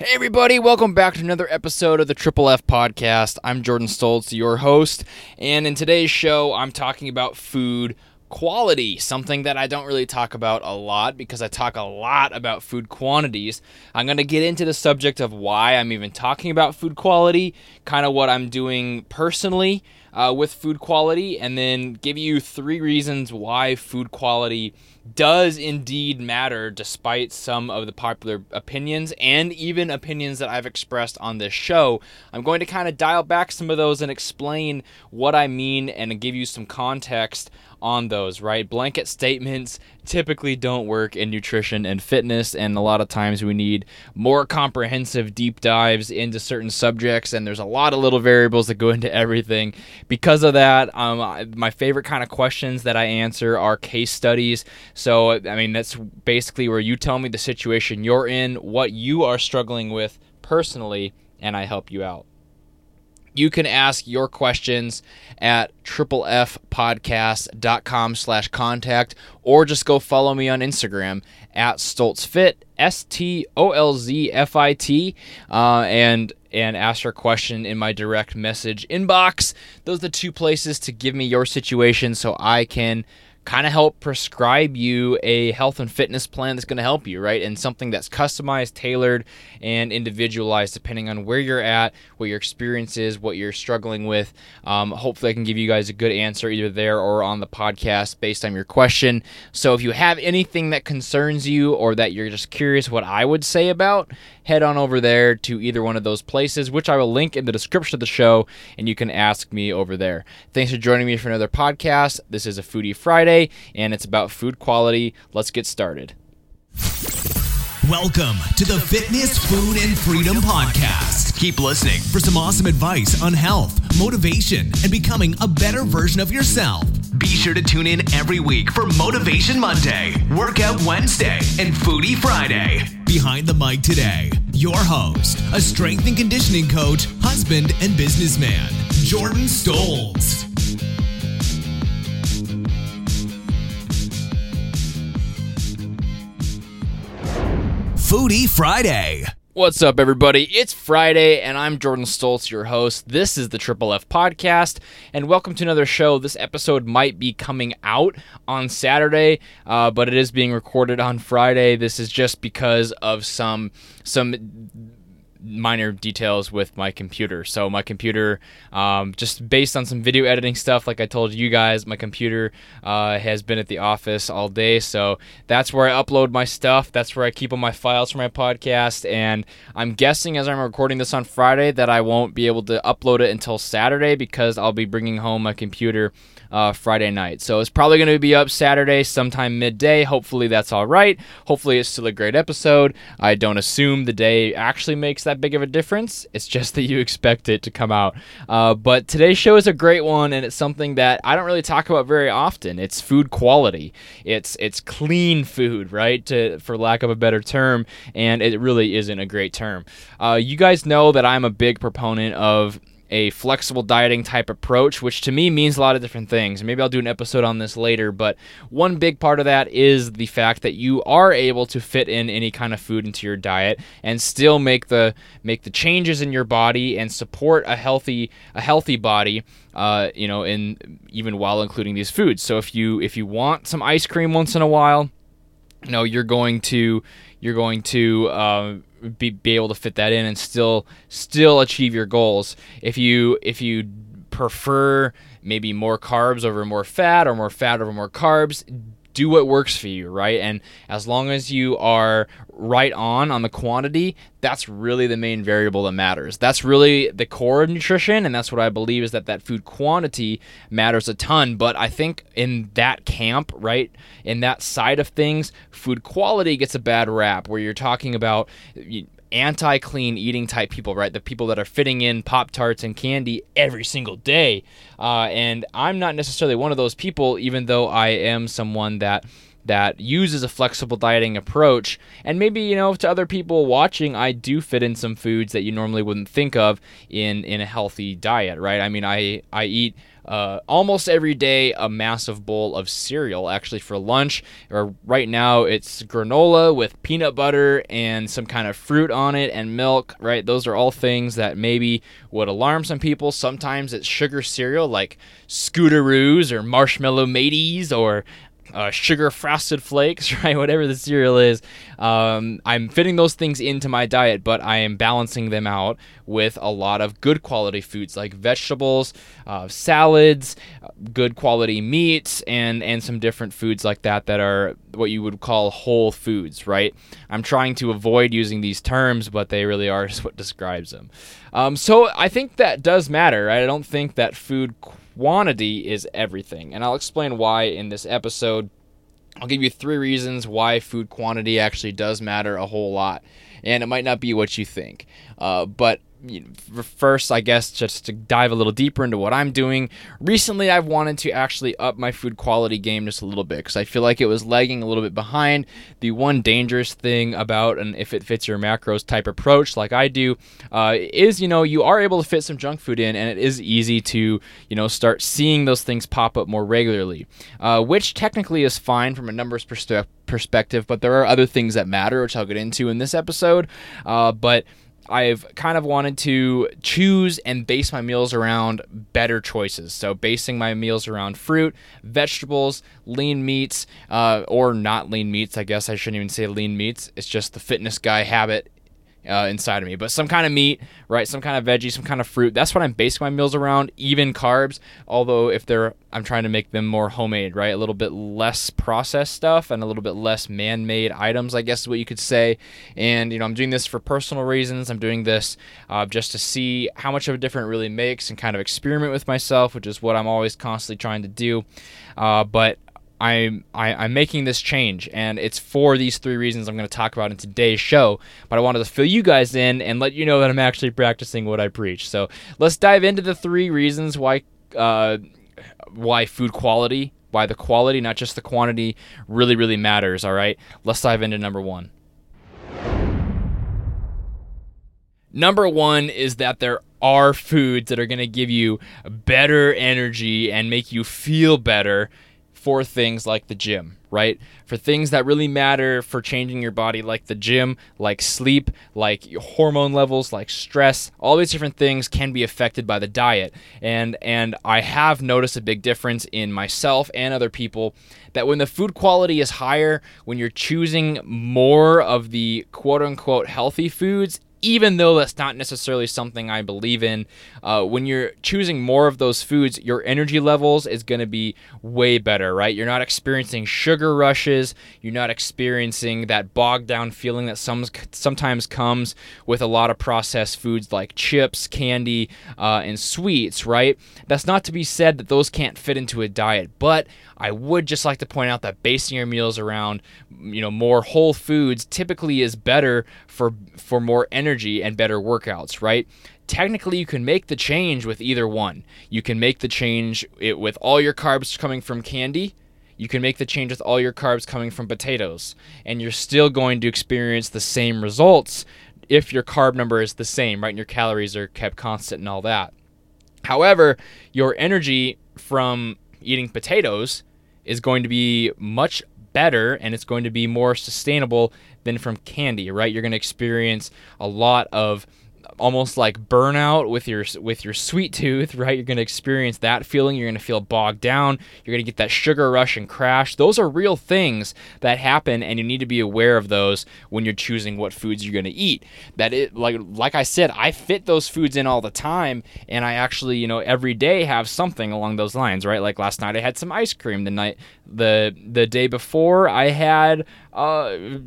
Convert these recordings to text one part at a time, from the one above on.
Hey, everybody, welcome back to another episode of the Triple F Podcast. I'm Jordan Stoltz, your host, and in today's show, I'm talking about food quality, something that I don't really talk about a lot because I talk a lot about food quantities. I'm going to get into the subject of why I'm even talking about food quality, kind of what I'm doing personally uh, with food quality, and then give you three reasons why food quality does indeed matter despite some of the popular opinions and even opinions that I've expressed on this show. I'm going to kind of dial back some of those and explain what I mean and give you some context on those, right? Blanket statements typically don't work in nutrition and fitness, and a lot of times we need more comprehensive deep dives into certain subjects, and there's a lot of little variables that go into everything. Because of that, um, my favorite kind of questions that I answer are case studies. So, I mean, that's basically where you tell me the situation you're in, what you are struggling with personally, and I help you out you can ask your questions at triplefpodcast.com slash contact or just go follow me on instagram at stoltzfit s-t-o-l-z-f-i-t uh, and and ask your question in my direct message inbox. Those are the two places to give me your situation so i can kind of help prescribe you a health and fitness plan that's going to help you, right? And something that's customized, tailored, and individualized depending on where you're at, what your experience is, what you're struggling with. Um, hopefully, I can give you guys a good answer either there or on the podcast based on your question. So, if you have anything that concerns you or that you're just curious what I would say about, head on over there to either one of those places, which I will link in the description of the show, and you can ask me over there. Thanks for joining me for another podcast. This is a Foodie Friday, and it's about food quality. Let's get started. Welcome to the Fitness, Food, and Freedom Podcast. Keep listening for some awesome advice on health, motivation, and becoming a better version of yourself. Be sure to tune in every week for Motivation Monday, Workout Wednesday, and Foodie Friday. Behind the mic today, your host, a strength and conditioning coach, husband, and businessman, Jordan Stoltz. Foodie Friday. What's up, everybody? It's Friday, and I'm Jordan Stoltz, your host. This is the Triple F Podcast, and welcome to another show. This episode might be coming out on Saturday, uh, but it is being recorded on Friday. This is just because of some some minor details with my computer. So my computer, um, just based on some video editing stuff, like I told you guys, my computer uh, has been at the office all day. So that's where I upload my stuff. That's where I keep all my files for my podcast. And I'm guessing as I'm recording this on Friday that I won't be able to upload it until Saturday because I'll be bringing home my computer uh, Friday night. So it's probably going to be up Saturday sometime midday. Hopefully that's all right. Hopefully it's still a great episode. I don't assume the day actually makes that big of a difference. It's just that you expect it to come out. Uh, but today's show is a great one, and it's something that I don't really talk about very often. It's food quality. It's it's clean food, right? To for lack of a better term, and it really isn't a great term. Uh, you guys know that I'm a big proponent of a flexible dieting type approach, which to me means a lot of different things. Maybe I'll do an episode on this later, but one big part of that is the fact that you are able to fit in any kind of food into your diet and still make the make the changes in your body and support a healthy a healthy body. Uh, you know, in even while including these foods. So if you if you want some ice cream once in a while, you know you're going to you're going to uh, be, be able to fit that in and still still achieve your goals. If you if you prefer maybe more carbs over more fat or more fat over more carbs, do what works for you, right? And as long as you are right on on the quantity, that's really the main variable that matters. That's really the core of nutrition, and that's what I believe is that that food quantity matters a ton. But I think in that camp, right, in that side of things, food quality gets a bad rap where you're talking about anti clean eating type people, right? The people that are fitting in Pop Tarts and candy every single day. Uh, and I'm not necessarily one of those people, even though I am someone that that uses a flexible dieting approach. And maybe, you know, to other people watching, I do fit in some foods that you normally wouldn't think of in, in a healthy diet, right? I mean, I, I eat uh, almost every day a massive bowl of cereal actually for lunch or right now it's granola with peanut butter and some kind of fruit on it and milk right those are all things that maybe would alarm some people sometimes it's sugar cereal like scooteroos or marshmallow mateys or uh, sugar frosted flakes, right? Whatever the cereal is. Um, I'm fitting those things into my diet, but I am balancing them out with a lot of good quality foods like vegetables, uh, salads, good quality meats, and, and some different foods like that that are what you would call whole foods, right? I'm trying to avoid using these terms, but they really are what describes them. Um, so I think that does matter. Right? I don't think that food quantity is everything. And I'll explain why in this episode. I'll give you three reasons why food quantity actually does matter a whole lot. And it might not be what you think. Uh, but you know, first, I guess, just to dive a little deeper into what I'm doing, recently I've wanted to actually up my food quality game just a little bit because I feel like it was lagging a little bit behind. The one dangerous thing about an if it fits your macros type approach, like I do, uh, is you know you are able to fit some junk food in, and it is easy to you know start seeing those things pop up more regularly, uh, which technically is fine from a numbers perspective perspective, but there are other things that matter, which I'll get into in this episode. Uh, but I've kind of wanted to choose and base my meals around better choices. So, basing my meals around fruit, vegetables, lean meats, uh, or not lean meats. I guess I shouldn't even say lean meats. It's just the fitness guy habit uh, inside of me. But some kind of meat, right? Some kind of veggie, some kind of fruit. That's what I'm basing my meals around. Even carbs, although if they're, I'm trying to make them more homemade, right? A little bit less processed stuff and a little bit less man-made items, I guess is what you could say. And you know, I'm doing this for personal reasons. I'm doing this uh, just to see how much of a difference it really makes and kind of experiment with myself, which is what I'm always constantly trying to do. Uh, but I'm I, am i am making this change, and it's for these three reasons I'm going to talk about in today's show. But I wanted to fill you guys in and let you know that I'm actually practicing what I preach. So let's dive into the three reasons why uh, why food quality, why the quality, not just the quantity, really really matters. All right, let's dive into number one. Number one is that there are foods that are going to give you better energy and make you feel better for things like the gym, right? For things that really matter for changing your body, like the gym, like sleep, like hormone levels, like stress, all these different things can be affected by the diet. And and I have noticed a big difference in myself and other people that when the food quality is higher, when you're choosing more of the quote unquote healthy foods, even though that's not necessarily something I believe in, uh, when you're choosing more of those foods, your energy levels is going to be way better, right? You're not experiencing sugar rushes. You're not experiencing that bogged down feeling that some, sometimes comes with a lot of processed foods like chips, candy, uh, and sweets, right? That's not to be said that those can't fit into a diet, but I would just like to point out that basing your meals around, you know, more whole foods typically is better for for more energy and better workouts, right? Technically, you can make the change with either one. You can make the change with all your carbs coming from candy. You can make the change with all your carbs coming from potatoes, and you're still going to experience the same results if your carb number is the same, right? And your calories are kept constant and all that. However, your energy from eating potatoes is going to be much better and it's going to be more sustainable than from candy, right? You're going to experience a lot of almost like burnout with your with your sweet tooth, right? You're going to experience that feeling. You're going to feel bogged down. You're going to get that sugar rush and crash. Those are real things that happen, and you need to be aware of those when you're choosing what foods you're going to eat. That it like like I said, I fit those foods in all the time, and I actually you know every day have something along those lines, right? Like last night I had some ice cream. The night the the day before I had. Uh,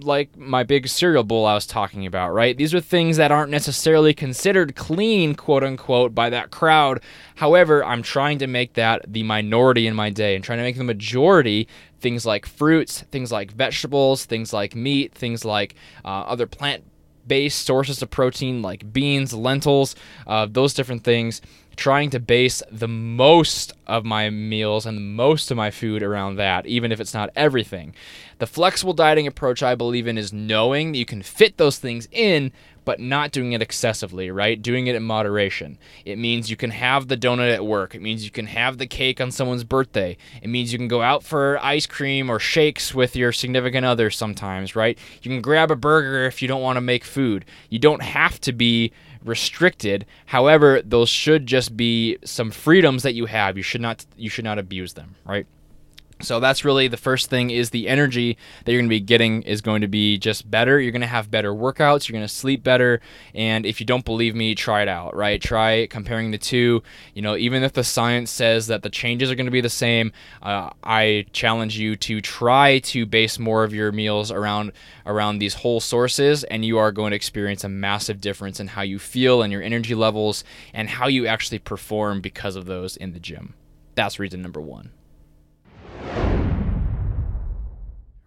like my big cereal bowl I was talking about, right? These are things that aren't necessarily considered clean, quote unquote, by that crowd. However, I'm trying to make that the minority in my day and trying to make the majority things like fruits, things like vegetables, things like meat, things like uh, other plant based sources of protein like beans, lentils, uh, those different things. trying to base the most of my meals and most of my food around that, even if it's not everything. The flexible dieting approach I believe in is knowing that you can fit those things in, but not doing it excessively, right? Doing it in moderation. It means you can have the donut at work. It means you can have the cake on someone's birthday. It means you can go out for ice cream or shakes with your significant other sometimes, right? You can grab a burger if you don't want to make food. You don't have to be restricted. However, those should just be some freedoms that you have. You should not you should not abuse them, right? So that's really the first thing is the energy that you're going to be getting is going to be just better. You're going to have better workouts, you're going to sleep better, and if you don't believe me, try it out, right? Try comparing the two. You know, even if the science says that the changes are going to be the same, uh, I challenge you to try to base more of your meals around around these whole sources and you are going to experience a massive difference in how you feel and your energy levels and how you actually perform because of those in the gym. That's reason number 1.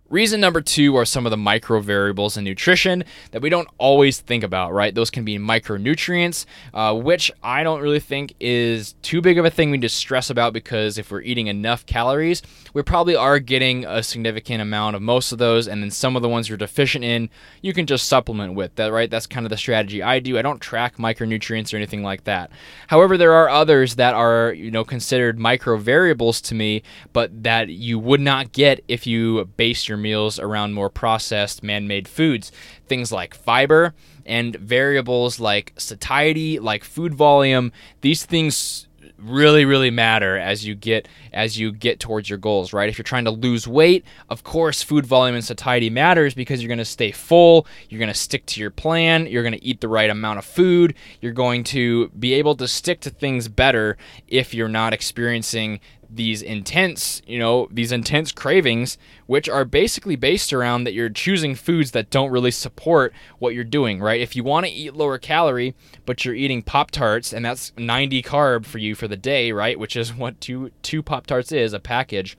Reason number two are some of the micro variables in nutrition that we don't always think about, right? Those can be micronutrients, uh, which I don't really think is too big of a thing we need to stress about because if we're eating enough calories, we probably are getting a significant amount of most of those, and then some of the ones you're deficient in, you can just supplement with that, right? That's kind of the strategy I do. I don't track micronutrients or anything like that. However, there are others that are, you know, considered micro variables to me, but that you would not get if you base your your meals around more processed man made foods. Things like fiber and variables like satiety, like food volume. These things really really matter as you get as you get towards your goals right if you're trying to lose weight of course food volume and satiety matters because you're going to stay full you're going to stick to your plan you're going to eat the right amount of food you're going to be able to stick to things better if you're not experiencing these intense, you know, these intense cravings, which are basically based around that you're choosing foods that don't really support what you're doing, right? If you want to eat lower calorie, but you're eating Pop Tarts and that's 90 carb for you for the day, right? Which is what two two Pop Tarts is, a package.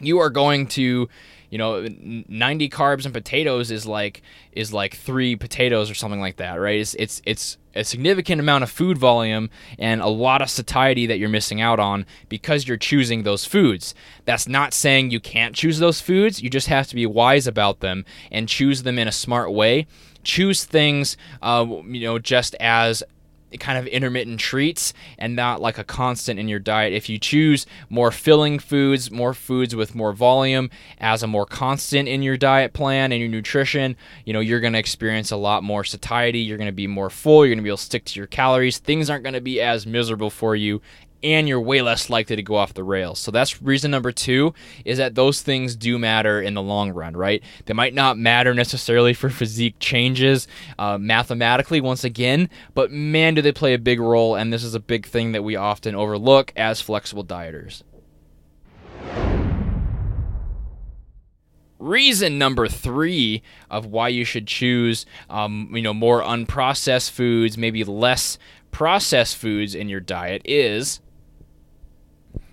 You are going to you know 90 carbs and potatoes is like is like three potatoes or something like that right? It's it's it's a significant amount of food volume and a lot of satiety that you're missing out on because you're choosing those foods. That's not saying you can't choose those foods. You just have to be wise about them and choose them in a smart way. Choose things uh, you know just as kind of intermittent treats and not like a constant in your diet. If you choose more filling foods, more foods with more volume as a more constant in your diet plan and your nutrition, you know, you're going to experience a lot more satiety. You're going to be more full. You're going to be able to stick to your calories. Things aren't going to be as miserable for you and you're way less likely to go off the rails. So that's reason number two is that those things do matter in the long run, right? They might not matter necessarily for physique changes uh, mathematically, once again, but man, do they play a big role, and this is a big thing that we often overlook as flexible dieters. reason number three of why you should choose um, you know more unprocessed foods maybe less processed foods in your diet is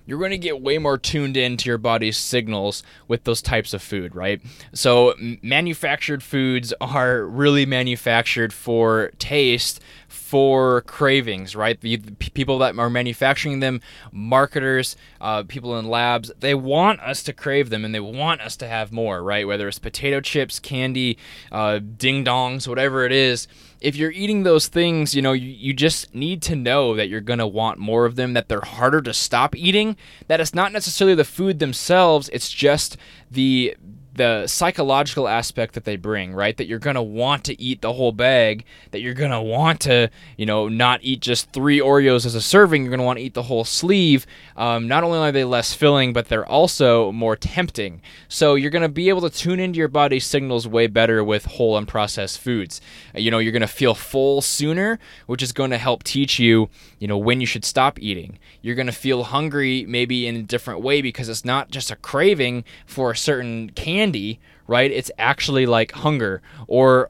you're going to get way more tuned into your body's signals with those types of food, right? So, manufactured foods are really manufactured for taste, for cravings, right? The, people that are manufacturing them, marketers, uh, people in labs, they want us to crave them and they want us to have more, right? Whether it's potato chips, candy, uh, ding dongs, whatever it is if you're eating those things, you know, you, you just need to know that you're going to want more of them, that they're harder to stop eating, that it's not necessarily the food themselves, it's just the the psychological aspect that they bring, right? That you're going to want to eat the whole bag, that you're going to want to, you know, not eat just three Oreos as a serving, you're going to want to eat the whole sleeve. Um, not only are they less filling, but they're also more tempting. So you're going to be able to tune into your body's signals way better with whole and processed foods. Uh, you know, you're going to feel full sooner, which is going to help teach you, you know, when you should stop eating. You're going to feel hungry maybe in a different way because it's not just a craving for a certain candy candy, right? It's actually like hunger or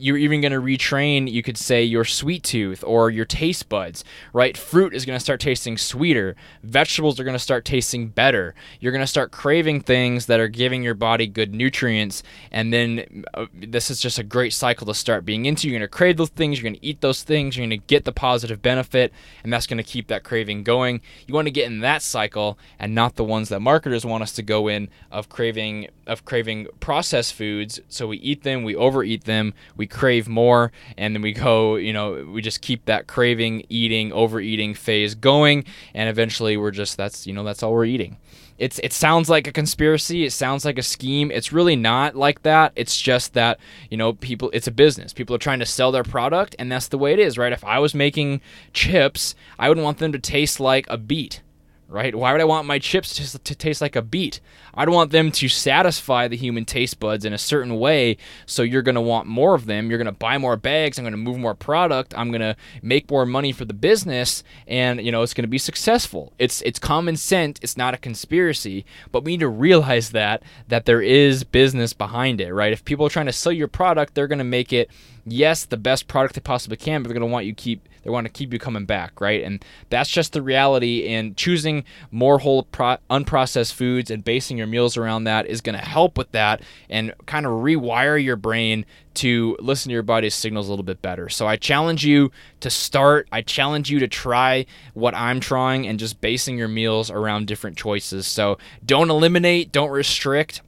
you're even going to retrain, you could say, your sweet tooth or your taste buds, right? Fruit is going to start tasting sweeter. Vegetables are going to start tasting better. You're going to start craving things that are giving your body good nutrients. And then uh, this is just a great cycle to start being into. You're going to crave those things, you're going to eat those things, you're going to get the positive benefit, and that's going to keep that craving going. You want to get in that cycle and not the ones that marketers want us to go in of craving of craving processed foods. So we eat them, we overeat them, we crave more, and then we go, you know, we just keep that craving, eating, overeating phase going, and eventually we're just that's you know that's all we're eating. It's it sounds like a conspiracy, it sounds like a scheme. It's really not like that. It's just that, you know, people it's a business. People are trying to sell their product and that's the way it is, right? If I was making chips, I would want them to taste like a beet right? Why would I want my chips to, to taste like a beet? I'd want them to satisfy the human taste buds in a certain way. So you're going to want more of them. You're going to buy more bags. I'm going to move more product. I'm going to make more money for the business, and you know it's going to be successful. It's it's common sense. It's not a conspiracy, but we need to realize that that there is business behind it, right? If people are trying to sell your product, they're going to make it yes, the best product they possibly can, but they're going to want you to keep they want to keep you coming back, right? And that's just the reality. And choosing more whole pro- unprocessed foods and basing your meals around that is going to help with that and kind of rewire your brain to listen to your body's signals a little bit better. So I challenge you to start. I challenge you to try what I'm trying and just basing your meals around different choices. So don't eliminate, don't restrict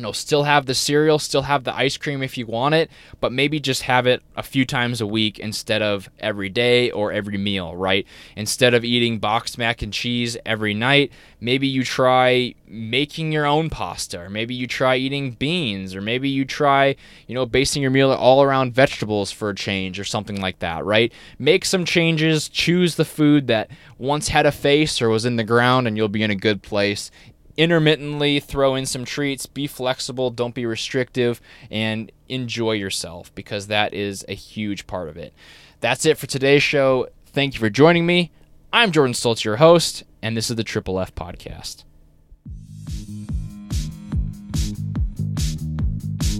you know, still have the cereal, still have the ice cream if you want it, but maybe just have it a few times a week instead of every day or every meal, right? Instead of eating boxed mac and cheese every night, maybe you try making your own pasta, or maybe you try eating beans, or maybe you try, you know, basing your meal all around vegetables for a change or something like that, right? Make some changes, choose the food that once had a face or was in the ground, and you'll be in a good place intermittently throw in some treats, be flexible, don't be restrictive, and enjoy yourself because that is a huge part of it. That's it for today's show. Thank you for joining me. I'm Jordan Stoltz, your host, and this is the Triple F Podcast.